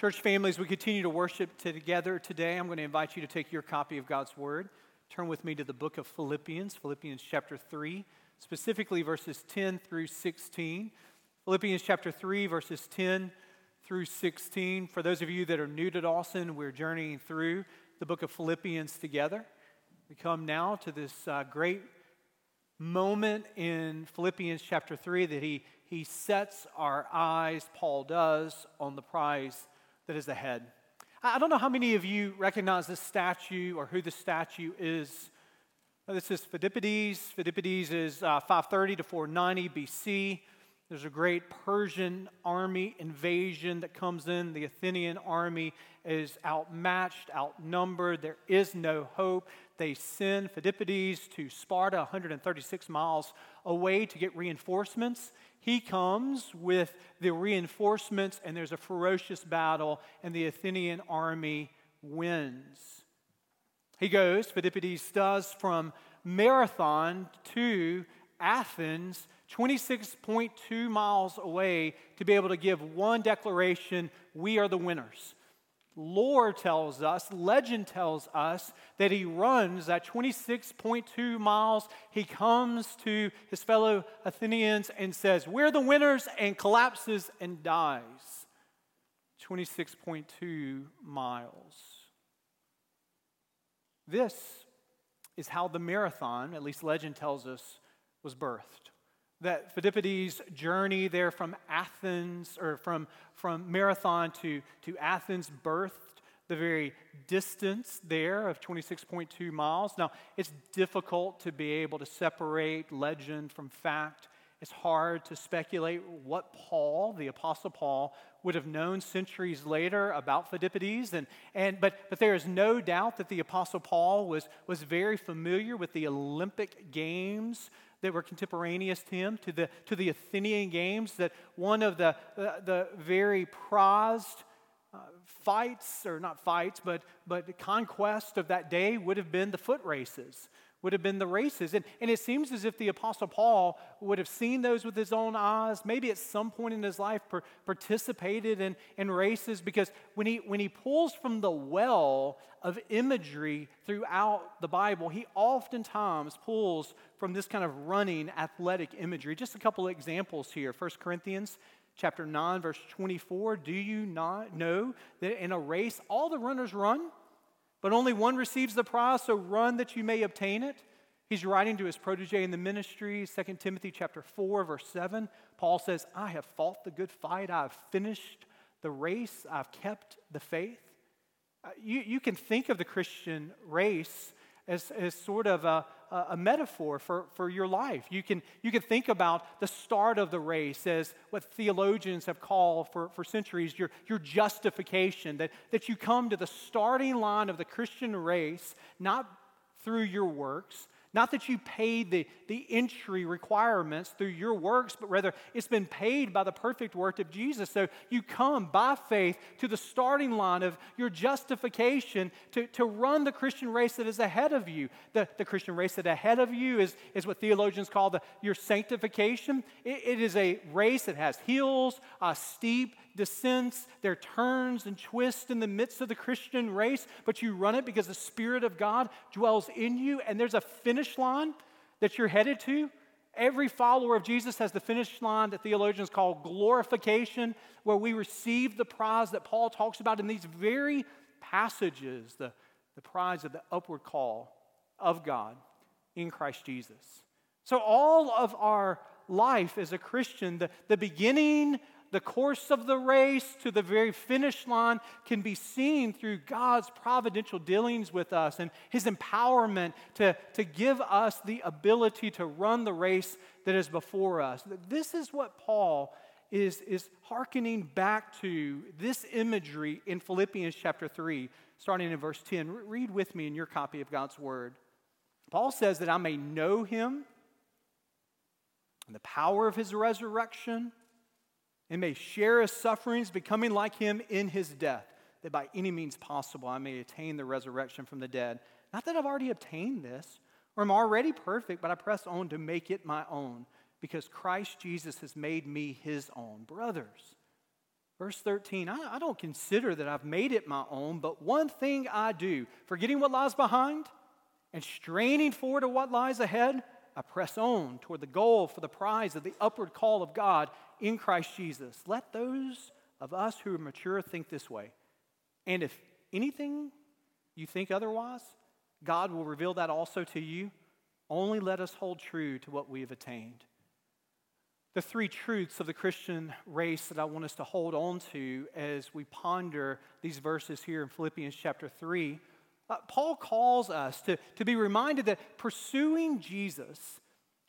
Church families, we continue to worship together today. I'm going to invite you to take your copy of God's Word. Turn with me to the book of Philippians, Philippians chapter 3, specifically verses 10 through 16. Philippians chapter 3, verses 10 through 16. For those of you that are new to Dawson, we're journeying through the book of Philippians together. We come now to this uh, great moment in Philippians chapter 3 that he, he sets our eyes, Paul does, on the prize that is ahead. I don't know how many of you recognize this statue or who the statue is. This is Phidippides. Phidippides is uh, 530 to 490 BC. There's a great Persian army invasion that comes in. The Athenian army is outmatched, outnumbered. There is no hope. They send Phidippides to Sparta, 136 miles away, to get reinforcements. He comes with the reinforcements, and there's a ferocious battle, and the Athenian army wins. He goes, Phidippides does, from Marathon to Athens 26.2 miles away to be able to give one declaration we are the winners. Lore tells us, legend tells us that he runs that 26.2 miles. He comes to his fellow Athenians and says, We're the winners, and collapses and dies. 26.2 miles. This is how the marathon, at least legend tells us, was birthed that Phidippides' journey there from Athens or from, from Marathon to, to Athens birthed the very distance there of 26.2 miles. Now, it's difficult to be able to separate legend from fact. It's hard to speculate what Paul, the Apostle Paul, would have known centuries later about Phidippides. And, and, but, but there is no doubt that the Apostle Paul was, was very familiar with the Olympic Games that were contemporaneous to him, to the, to the Athenian Games, that one of the, the, the very prized uh, fights, or not fights, but, but conquest of that day would have been the foot races would have been the races. And, and it seems as if the Apostle Paul would have seen those with his own eyes, maybe at some point in his life per, participated in, in races, because when he, when he pulls from the well of imagery throughout the Bible, he oftentimes pulls from this kind of running athletic imagery. Just a couple of examples here. 1 Corinthians chapter 9, verse 24. Do you not know that in a race all the runners run? But only one receives the prize, so run that you may obtain it. He's writing to his protege in the ministry, 2 Timothy chapter 4, verse 7. Paul says, I have fought the good fight, I've finished the race, I've kept the faith. Uh, you, you can think of the Christian race as, as sort of a, a metaphor for, for your life. You can, you can think about the start of the race as what theologians have called for, for centuries your, your justification, that, that you come to the starting line of the Christian race not through your works, not that you paid the, the entry requirements through your works, but rather it's been paid by the perfect work of Jesus. So you come by faith to the starting line of your justification to, to run the Christian race that is ahead of you. The, the Christian race that ahead of you is, is what theologians call the, your sanctification. It, it is a race that has hills, uh, steep descents, there are turns and twists in the midst of the Christian race, but you run it because the Spirit of God dwells in you, and there's a finish line that you're headed to. Every follower of Jesus has the finish line that theologians call glorification, where we receive the prize that Paul talks about in these very passages the, the prize of the upward call of God in Christ Jesus. So, all of our life as a Christian, the, the beginning the course of the race to the very finish line can be seen through God's providential dealings with us and His empowerment to, to give us the ability to run the race that is before us. This is what Paul is, is hearkening back to this imagery in Philippians chapter 3, starting in verse 10. Read with me in your copy of God's Word. Paul says that I may know Him and the power of His resurrection and may share his sufferings, becoming like him in his death, that by any means possible I may attain the resurrection from the dead. Not that I've already obtained this, or am already perfect, but I press on to make it my own, because Christ Jesus has made me his own. Brothers, Verse 13, I, I don't consider that I've made it my own, but one thing I do, forgetting what lies behind and straining forward to what lies ahead, I press on toward the goal for the prize of the upward call of God in Christ Jesus. Let those of us who are mature think this way. And if anything you think otherwise, God will reveal that also to you. Only let us hold true to what we have attained the three truths of the Christian race that I want us to hold on to as we ponder these verses here in Philippians chapter 3. Paul calls us to, to be reminded that pursuing Jesus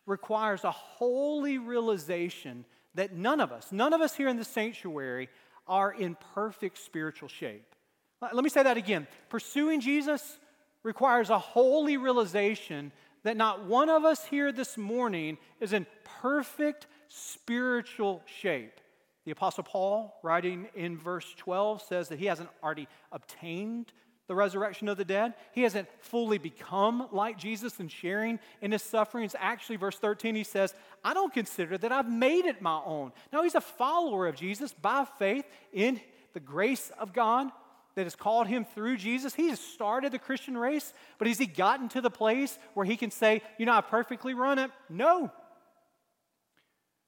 requires a holy realization that none of us, none of us here in the sanctuary, are in perfect spiritual shape. Let me say that again. Pursuing Jesus requires a holy realization that not one of us here this morning is in perfect spiritual shape. The Apostle Paul, writing in verse 12, says that he hasn't already obtained the resurrection of the dead. He hasn't fully become like Jesus and sharing in his sufferings. Actually, verse 13, he says, I don't consider that I've made it my own. Now, he's a follower of Jesus by faith in the grace of God that has called him through Jesus. He has started the Christian race, but has he gotten to the place where he can say, You know, I perfectly run it? No.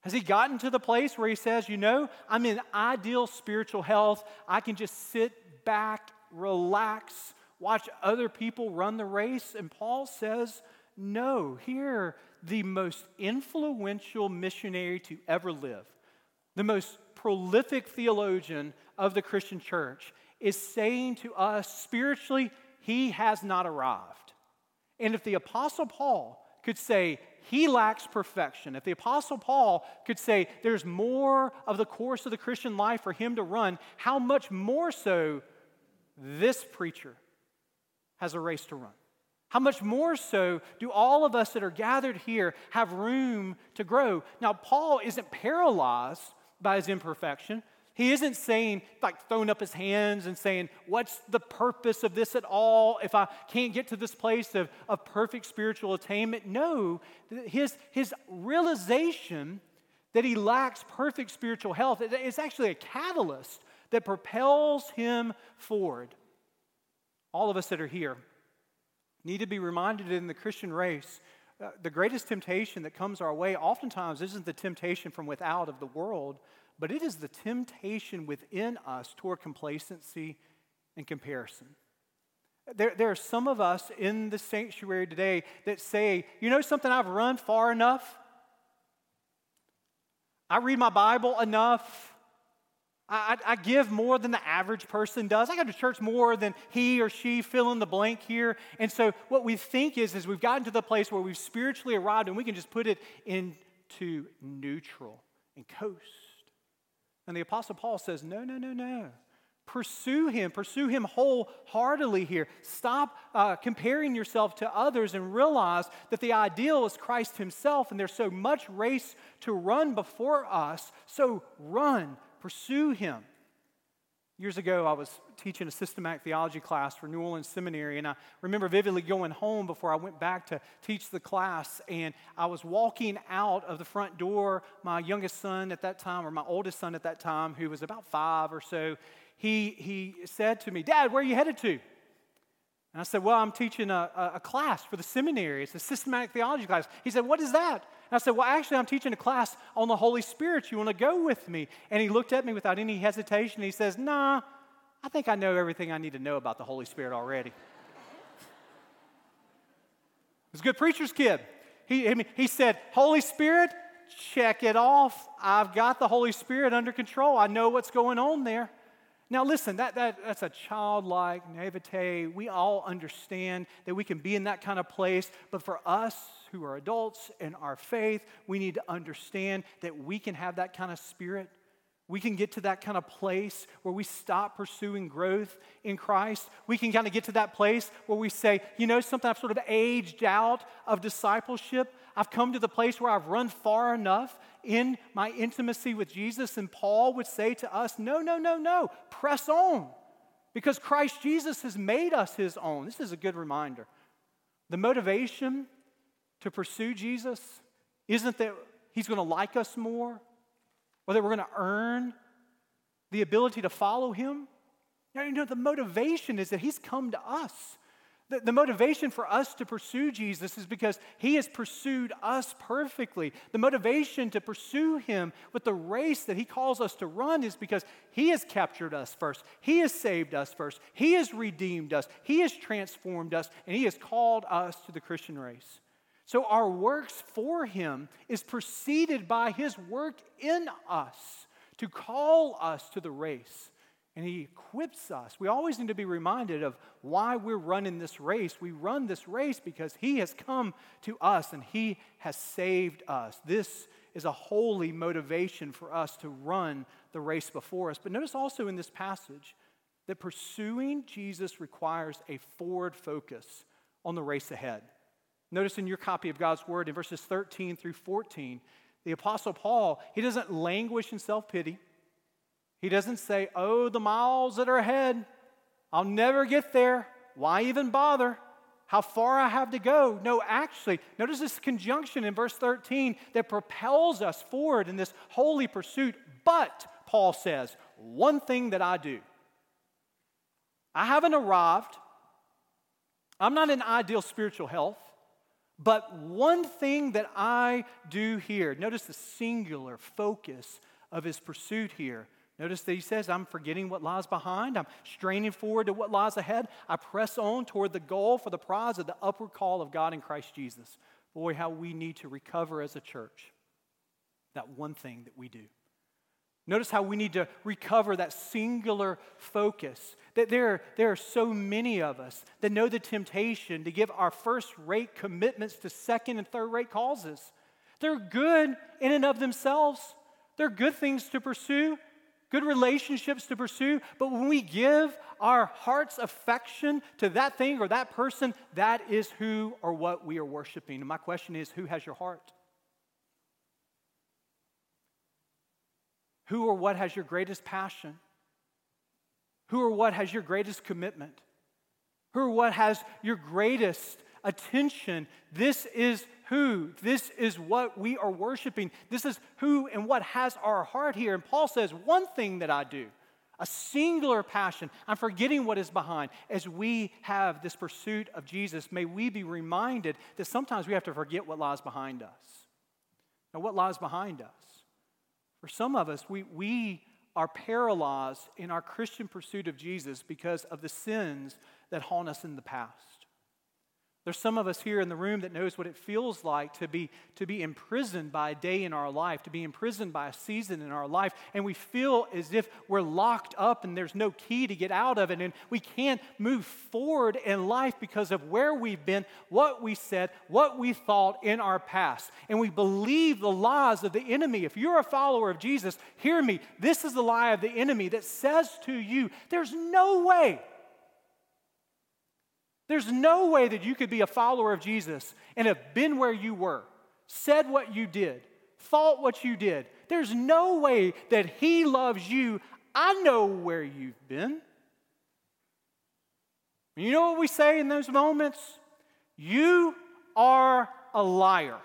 Has he gotten to the place where he says, You know, I'm in ideal spiritual health. I can just sit back, relax, watch other people run the race? And Paul says, No. Here, the most influential missionary to ever live, the most prolific theologian of the Christian church, is saying to us spiritually, he has not arrived. And if the Apostle Paul could say, he lacks perfection. If the Apostle Paul could say there's more of the course of the Christian life for him to run, how much more so this preacher has a race to run? How much more so do all of us that are gathered here have room to grow? Now, Paul isn't paralyzed by his imperfection. He isn't saying, like, throwing up his hands and saying, What's the purpose of this at all if I can't get to this place of, of perfect spiritual attainment? No, his, his realization that he lacks perfect spiritual health is actually a catalyst that propels him forward. All of us that are here need to be reminded in the Christian race uh, the greatest temptation that comes our way oftentimes isn't the temptation from without of the world but it is the temptation within us toward complacency and comparison. There, there are some of us in the sanctuary today that say, you know something, I've run far enough. I read my Bible enough. I, I, give more than the average person does. I go to church more than he or she fill in the blank here. And so what we think is, is we've gotten to the place where we've spiritually arrived and we can just put it into neutral and coast. And the Apostle Paul says, No, no, no, no. Pursue him. Pursue him wholeheartedly here. Stop uh, comparing yourself to others and realize that the ideal is Christ himself, and there's so much race to run before us. So run, pursue him. Years ago, I was teaching a systematic theology class for New Orleans Seminary, and I remember vividly going home before I went back to teach the class. And I was walking out of the front door. My youngest son at that time, or my oldest son at that time, who was about five or so, he, he said to me, Dad, where are you headed to? And I said, Well, I'm teaching a, a, class for the seminary. It's a systematic theology class. He said, What is that? I said, Well, actually, I'm teaching a class on the Holy Spirit. You want to go with me? And he looked at me without any hesitation. He says, Nah, I think I know everything I need to know about the Holy Spirit already. He's a good preacher's kid. He, he said, Holy Spirit, check it off. I've got the Holy Spirit under control. I know what's going on there. Now, listen, that, that, that's a childlike naivete. We all understand that we can be in that kind of place, but for us who are adults in our faith, we need to understand that we can have that kind of spirit. We can get to that kind of place where we stop pursuing growth in Christ. We can kind of get to that place where we say, you know, something I've sort of aged out of discipleship. I've come to the place where I've run far enough in my intimacy with Jesus. And Paul would say to us, no, no, no, no, press on because Christ Jesus has made us his own. This is a good reminder. The motivation to pursue Jesus isn't that he's going to like us more or that we're going to earn the ability to follow him? You know, the motivation is that he's come to us. The, the, motivation for us to pursue Jesus is because he has pursued us perfectly. The motivation to pursue him with the race that he calls us to run is because he has captured us first. He has saved us first. He has redeemed us. He has transformed us, and he has called us to the Christian race. So our works for him is preceded by his work in us to call us to the race and he equips us. We always need to be reminded of why we're running this race. We run this race because he has come to us and he has saved us. This is a holy motivation for us to run the race before us. But notice also in this passage that pursuing Jesus requires a forward focus on the race ahead. Notice in your copy of God's word in verses 13 through 14, the Apostle Paul, he doesn't languish in self pity. He doesn't say, Oh, the miles that are ahead, I'll never get there. Why even bother? How far I have to go. No, actually, notice this conjunction in verse 13 that propels us forward in this holy pursuit. But, Paul says, one thing that I do. I haven't arrived. I'm not in ideal spiritual health. But one thing that I do here, notice the singular focus of his pursuit here. Notice that he says, I'm forgetting what lies behind. I'm straining forward to what lies ahead. I press on toward the goal for the prize of the upward call of God in Christ Jesus. Boy, how we need to recover as a church that one thing that we do. Notice how we need to recover that singular focus. That there, there are so many of us that know the temptation to give our first rate commitments to second and third rate causes. They're good in and of themselves, they're good things to pursue good relationships to pursue, but when we give our heart's affection to that thing or that person, that is who or what we are worshiping. And my question is who has your heart? Who or what has your greatest passion? Who or what has your greatest commitment? Who or what has your greatest attention? This is who, this is what we are worshiping. This is who and what has our heart here. And Paul says, One thing that I do, a singular passion, I'm forgetting what is behind. As we have this pursuit of Jesus, may we be reminded that sometimes we have to forget what lies behind us. Now, what lies behind us? For some of us, we, we are paralyzed in our Christian pursuit of Jesus because of the sins that haunt us in the past. There's some of us here in the room that knows what it feels like to be, to be imprisoned by a day in our life, to be imprisoned by a season in our life, and we feel as if we're locked up and there's no key to get out of it, and we can't move forward in life because of where we've been, what we said, what we thought in our past. And we believe the lies of the enemy. If you're a follower of Jesus, hear me. This is the lie of the enemy that says to you, there's no way there's no way that you could be a follower of Jesus and have been where you were, said what you did, thought what you did. There's no way that He loves you. I know where you've been. You know what we say in those moments? You are a liar.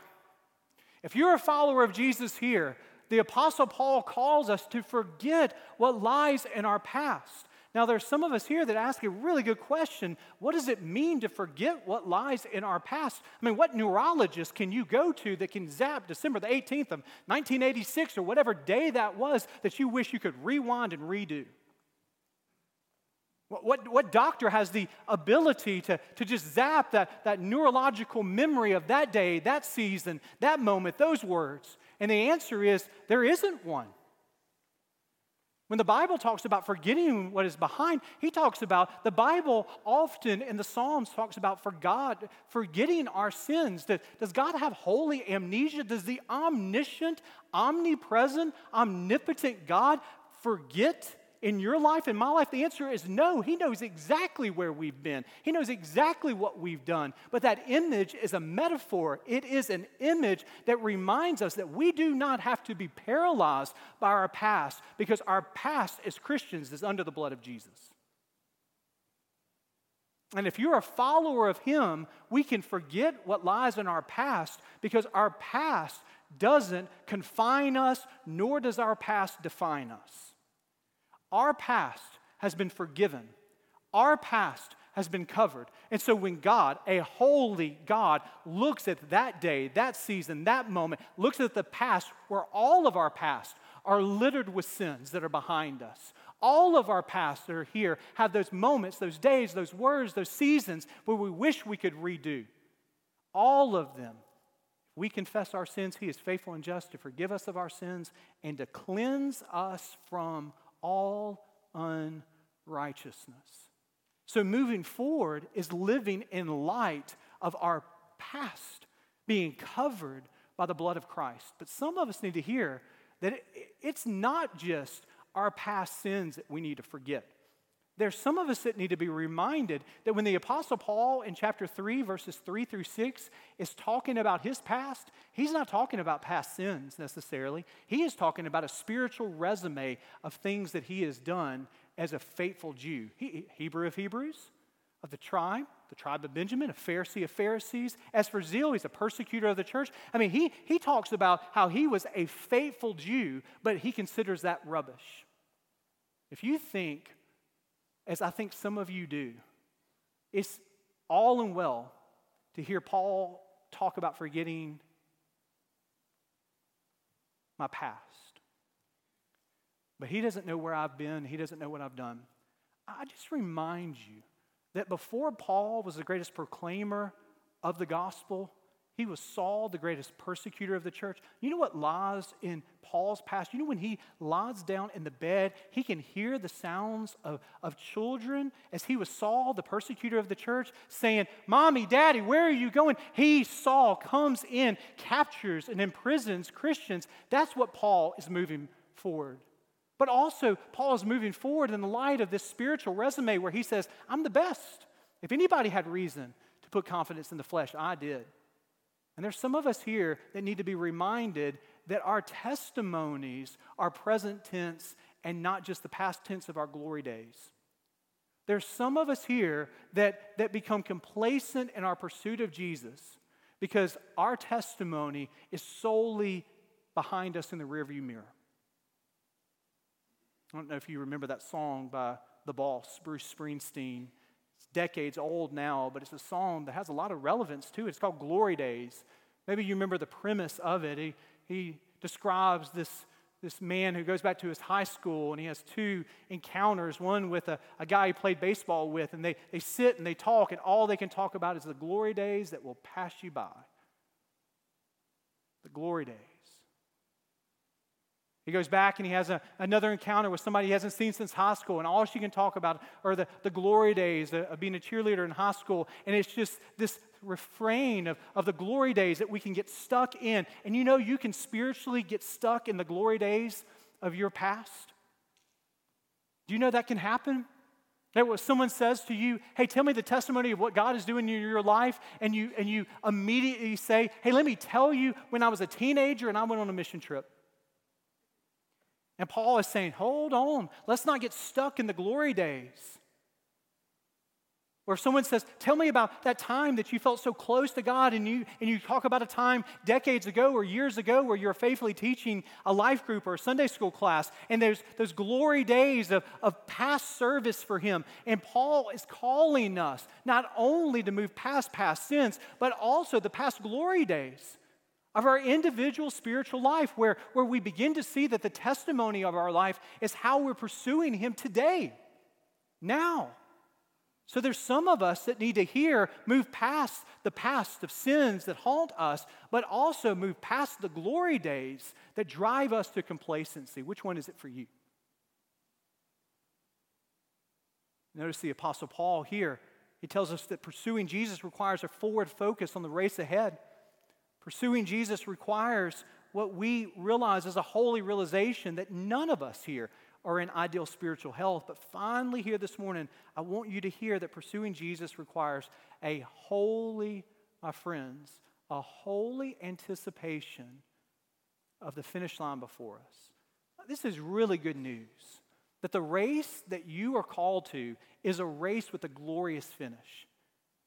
If you're a follower of Jesus here, the Apostle Paul calls us to forget what lies in our past. Now, there's some of us here that ask a really good question. What does it mean to forget what lies in our past? I mean, what neurologist can you go to that can zap December the 18th of 1986 or whatever day that was that you wish you could rewind and redo? What, what, what, doctor has the ability to, to just zap that, that neurological memory of that day, that season, that moment, those words? And the answer is there isn't one. When the Bible talks about forgetting what is behind, he talks about the Bible often in the Psalms talks about for God forgetting our sins. Does God have holy amnesia? Does the omniscient, omnipresent, omnipotent God forget in your life, in my life? The answer is no. He knows exactly where we've been, He knows exactly what we've done. But that image is a metaphor, it is an image that reminds us that we do not have to be paralyzed by our past because our past as Christians is under the blood of Jesus. And if you're a follower of Him, we can forget what lies in our past because our past doesn't confine us, nor does our past define us. Our past has been forgiven. Our past has been covered. And so when God, a holy God, looks at that day, that season, that moment, looks at the past where all of our past are littered with sins that are behind us. All of our past that are here have those moments, those days, those words, those seasons where we wish we could redo. All of them. We confess our sins. He is faithful and just to forgive us of our sins and to cleanse us from all unrighteousness. So, moving forward is living in light of our past being covered by the blood of Christ. But some of us need to hear that it's not just our past sins that we need to forget. There's some of us that need to be reminded that when the Apostle Paul in chapter 3, verses 3 through 6, is talking about his past, he's not talking about past sins necessarily. He is talking about a spiritual resume of things that he has done as a faithful Jew. He, Hebrew of Hebrews, of the tribe, the tribe of Benjamin, a Pharisee of Pharisees. As for zeal, he's a persecutor of the church. I mean, he, he talks about how he was a faithful Jew, but he considers that rubbish. If you think as I think some of you do, it's all and well to hear Paul talk about forgetting my past. But he doesn't know where I've been, he doesn't know what I've done. I just remind you that before Paul was the greatest proclaimer of the gospel, he was Saul, the greatest persecutor of the church. You know what lies in Paul's past? You know when he lies down in the bed, he can hear the sounds of, of children as he was Saul, the persecutor of the church, saying, Mommy, Daddy, where are you going? He, Saul, comes in, captures, and imprisons Christians. That's what Paul is moving forward. But also, Paul is moving forward in the light of this spiritual resume where he says, I'm the best. If anybody had reason to put confidence in the flesh, I did. And there's some of us here that need to be reminded that our testimonies are present tense and not just the past tense of our glory days. There's some of us here that, that become complacent in our pursuit of Jesus because our testimony is solely behind us in the rearview mirror. I don't know if you remember that song by the boss, Bruce Springsteen decades old now, but it's a song that has a lot of relevance to it. It's called Glory Days. Maybe you remember the premise of it. He, he describes this, this man who goes back to his high school and he has two encounters one with a, a guy he played baseball with, and they, they sit and they talk, and all they can talk about is the glory days that will pass you by. The glory days. He goes back and he has a, another encounter with somebody he hasn't seen since high school, and all she can talk about are the, the glory days of being a cheerleader in high school. And it's just this refrain of, of the glory days that we can get stuck in. And you know, you can spiritually get stuck in the glory days of your past. Do you know that can happen? That when someone says to you, hey, tell me the testimony of what God is doing in your life, and you, and you immediately say, hey, let me tell you when I was a teenager and I went on a mission trip. And Paul is saying, hold on, let's not get stuck in the glory days. Or if someone says, Tell me about that time that you felt so close to God, and you, and you talk about a time decades ago or years ago where you're faithfully teaching a life group or a Sunday school class, and there's those glory days of, of past service for Him. And Paul is calling us not only to move past past sins, but also the past glory days of our individual spiritual life, where, where we begin to see that the testimony of our life is how we're pursuing Him today, now. So there's some of us that need to hear, move past the past of sins that haunt us, but also move past the glory days that drive us to complacency. Which one is it for you? Notice the Apostle Paul here. He tells us that pursuing Jesus requires a forward focus on the race ahead. Pursuing Jesus requires what we realize as a holy realization that none of us here are in ideal spiritual health. But finally, here this morning, I want you to hear that pursuing Jesus requires a holy, my friends, a holy anticipation of the finish line before us. This is really good news that the race that you are called to is a race with a glorious finish.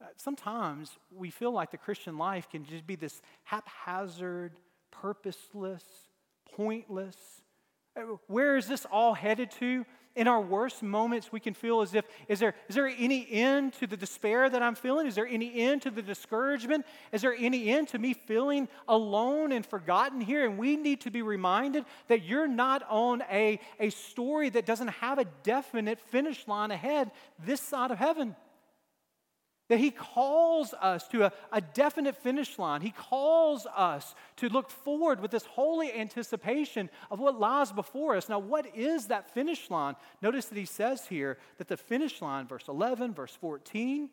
Uh, sometimes we feel like the Christian life can just be this haphazard, purposeless, pointless. Uh, where is this all headed to? In our worst moments, we can feel as if, is there, is there any end to the despair that I'm feeling? Is there any end to the discouragement? Is there any end to me feeling alone and forgotten here? And we need to be reminded that you're not on a, a story that doesn't have a definite finish line ahead this side of heaven. That He calls us to a, a, definite finish line. He calls us to look forward with this holy anticipation of what lies before us. Now, what is that finish line? Notice that He says here that the finish line, verse 11, verse 14,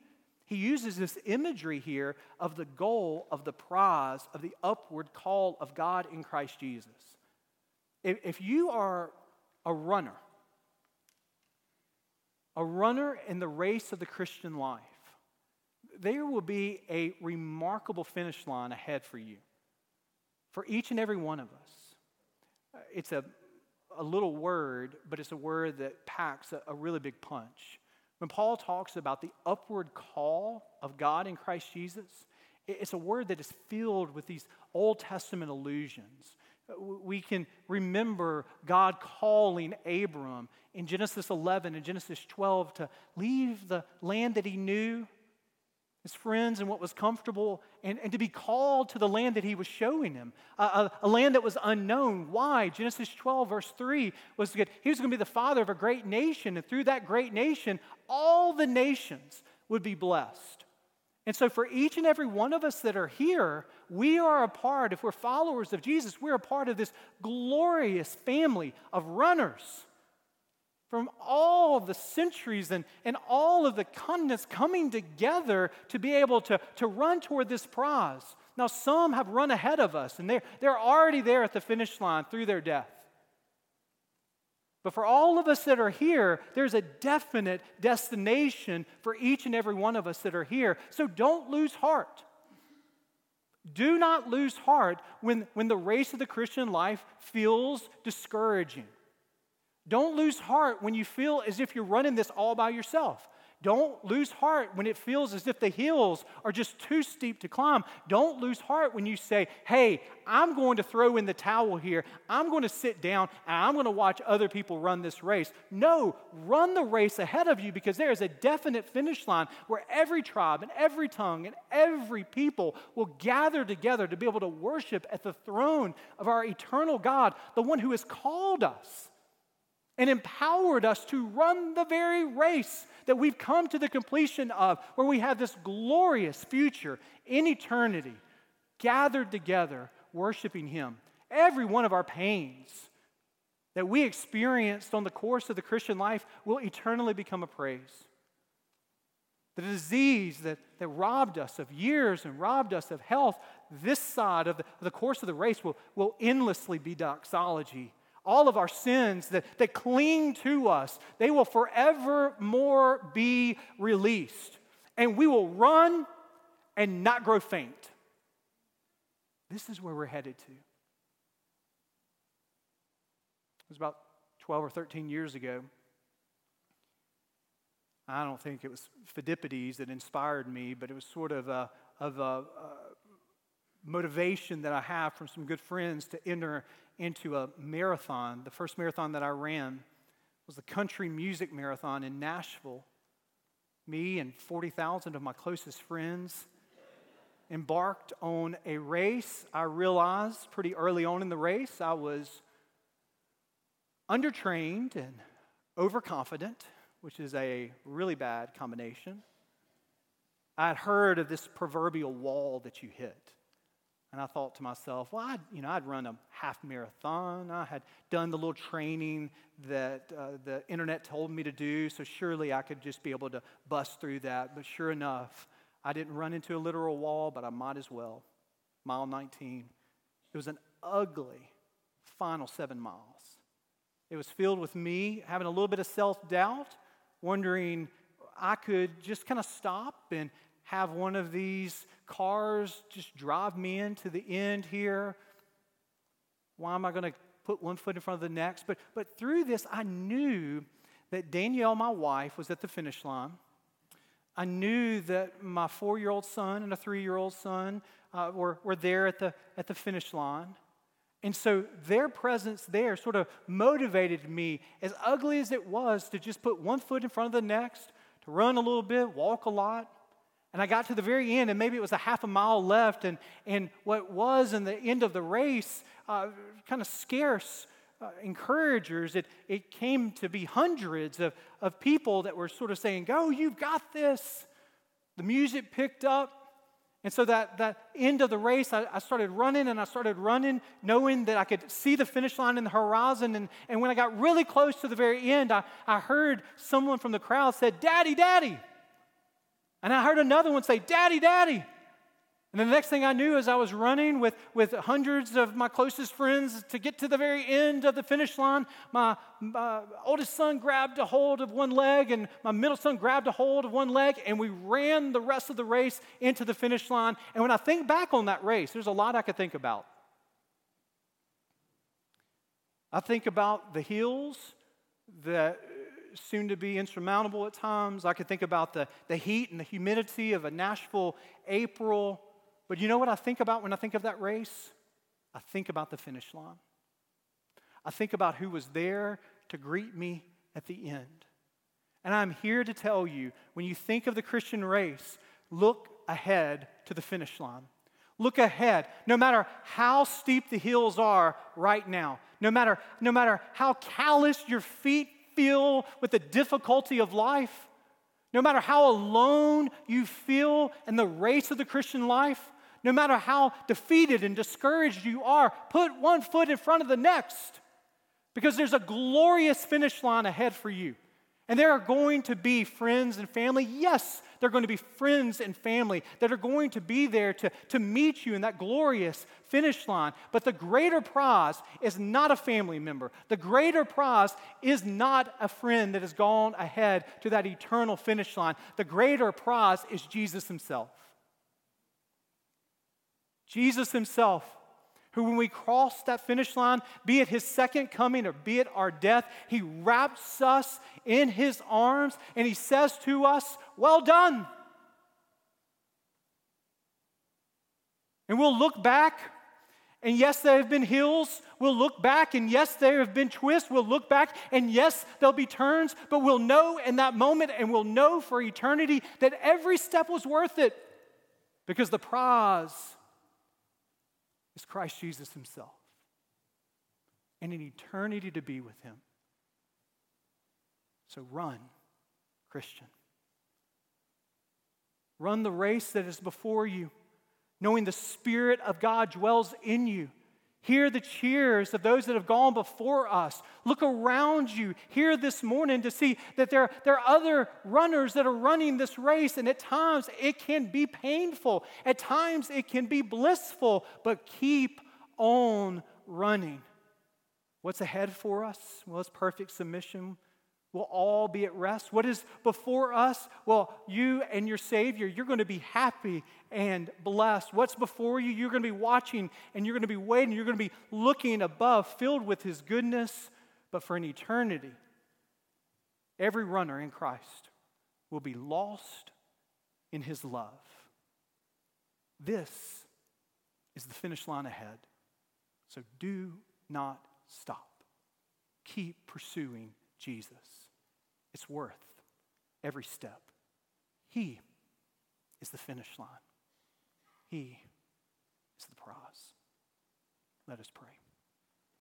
He uses this imagery here of the goal, of the prize, of the upward call of God in Christ Jesus. If, if you are a runner, a runner in the race of the Christian life, there will be a remarkable finish line ahead for you, for each and every one of us. Uh, it's a, a little word, but it's a word that packs a, a really big punch. When Paul talks about the upward call of God in Christ Jesus, it's a word that is filled with these Old Testament allusions. Uh, we can remember God calling Abram in Genesis 11 and Genesis 12 to leave the land that he knew his friends and what was comfortable, and, and to be called to the land that he was showing him, a, a, land that was unknown. Why? Genesis 12, verse 3 was good. He was going to be the father of a great nation, and through that great nation, all the nations would be blessed. And so, for each and every one of us that are here, we are a part, if we're followers of Jesus, we're a part of this glorious family of runners from all of the centuries and, and all of the continents coming together to be able to, to run toward this prize. Now, some have run ahead of us, and they're, they're already there at the finish line through their death. But for all of us that are here, there's a definite destination for each and every one of us that are here. So don't lose heart. Do not lose heart when, when the race of the Christian life feels discouraging don't lose heart when you feel as if you're running this all by yourself. Don't lose heart when it feels as if the hills are just too steep to climb. Don't lose heart when you say, Hey, I'm going to throw in the towel here. I'm going to sit down and I'm going to watch other people run this race. No, run the race ahead of you because there is a definite finish line where every tribe and every tongue and every people will gather together to be able to worship at the throne of our eternal God, the one who has called us and empowered us to run the very race that we've come to the completion of, where we have this glorious future in eternity, gathered together, worshiping Him. Every one of our pains that we experienced on the course of the Christian life will eternally become a praise. The disease that, that robbed us of years and robbed us of health, this side of the, of the course of the race will, will endlessly be doxology all of our sins that, that cling to us, they will forevermore be released. And we will run and not grow faint. This is where we're headed to. It was about 12 or 13 years ago. I don't think it was Phidippides that inspired me, but it was sort of a, of a, a motivation that I have from some good friends to enter into a marathon. The first marathon that I ran was the country music marathon in Nashville. Me and 40,000 of my closest friends embarked on a race. I realized pretty early on in the race I was undertrained and overconfident, which is a really bad combination. I had heard of this proverbial wall that you hit. And I thought to myself, well, I'd, you know, I'd run a half marathon. I had done the little training that uh, the internet told me to do, so surely I could just be able to bust through that. But sure enough, I didn't run into a literal wall, but I might as well. Mile 19. It was an ugly final seven miles. It was filled with me having a little bit of self doubt, wondering I could just kind of stop and have one of these cars just drive me into the end here. Why am I going to put one foot in front of the next? But, but through this, I knew that Danielle, my wife, was at the finish line. I knew that my four year old son and a three year old son uh, were, were there at the, at the finish line. And so their presence there sort of motivated me, as ugly as it was, to just put one foot in front of the next, to run a little bit, walk a lot. And I got to the very end, and maybe it was a half a mile left, and, and what was in the end of the race, uh, kind of scarce uh, encouragers, it, it came to be hundreds of, of people that were sort of saying, Go, you've got this. The music picked up. And so that, that end of the race, I, I, started running and I started running, knowing that I could see the finish line in the horizon. And, and when I got really close to the very end, I, I heard someone from the crowd said, Daddy, Daddy. And I heard another one say, Daddy, Daddy. And the next thing I knew, as I was running with, with hundreds of my closest friends to get to the very end of the finish line, my, my oldest son grabbed a hold of one leg, and my middle son grabbed a hold of one leg, and we ran the rest of the race into the finish line. And when I think back on that race, there's a lot I could think about. I think about the hills that seem to be insurmountable at times. I could think about the, the heat and the humidity of a Nashville April but you know what I think about when I think of that race? I think about the finish line. I think about who was there to greet me at the end. And I'm here to tell you when you think of the Christian race, look ahead to the finish line. Look ahead. No matter how steep the hills are right now, no matter, no matter how calloused your feet feel with the difficulty of life, no matter how alone you feel in the race of the Christian life, no matter how defeated and discouraged you are, put one foot in front of the next because there's a glorious finish line ahead for you. And there are going to be friends and family. Yes, there are going to be friends and family that are going to be there to, to meet you in that glorious finish line. But the greater prize is not a family member. The greater prize is not a friend that has gone ahead to that eternal finish line. The greater prize is Jesus Himself. Jesus himself, who, when we cross that finish line, be it his second coming or be it our death, he wraps us in his arms and he says to us, Well done. And we'll look back, and yes, there have been hills. We'll look back, and yes, there have been twists. We'll look back, and yes, there'll be turns, but we'll know in that moment, and we'll know for eternity that every step was worth it because the prize is Christ Jesus Himself and an eternity to be with Him. So run, Christian. Run the race that is before you, knowing the Spirit of God dwells in you. Hear the cheers of those that have gone before us. Look around you here this morning to see that there, there are other runners that are running this race, and at times it can be painful, at times it can be blissful, but keep on running. What's ahead for us? Well, it's perfect submission We'll all be at rest. What is before us? Well, you and your Savior, you're going to be happy and blessed. What's before you? You're going to be watching and you're going to be waiting. You're going to be looking above, filled with His goodness, but for an eternity. Every runner in Christ will be lost in His love. This is the finish line ahead. So do not stop. Keep pursuing Jesus. It's worth every step. He is the finish line, He is the prize. Let us pray.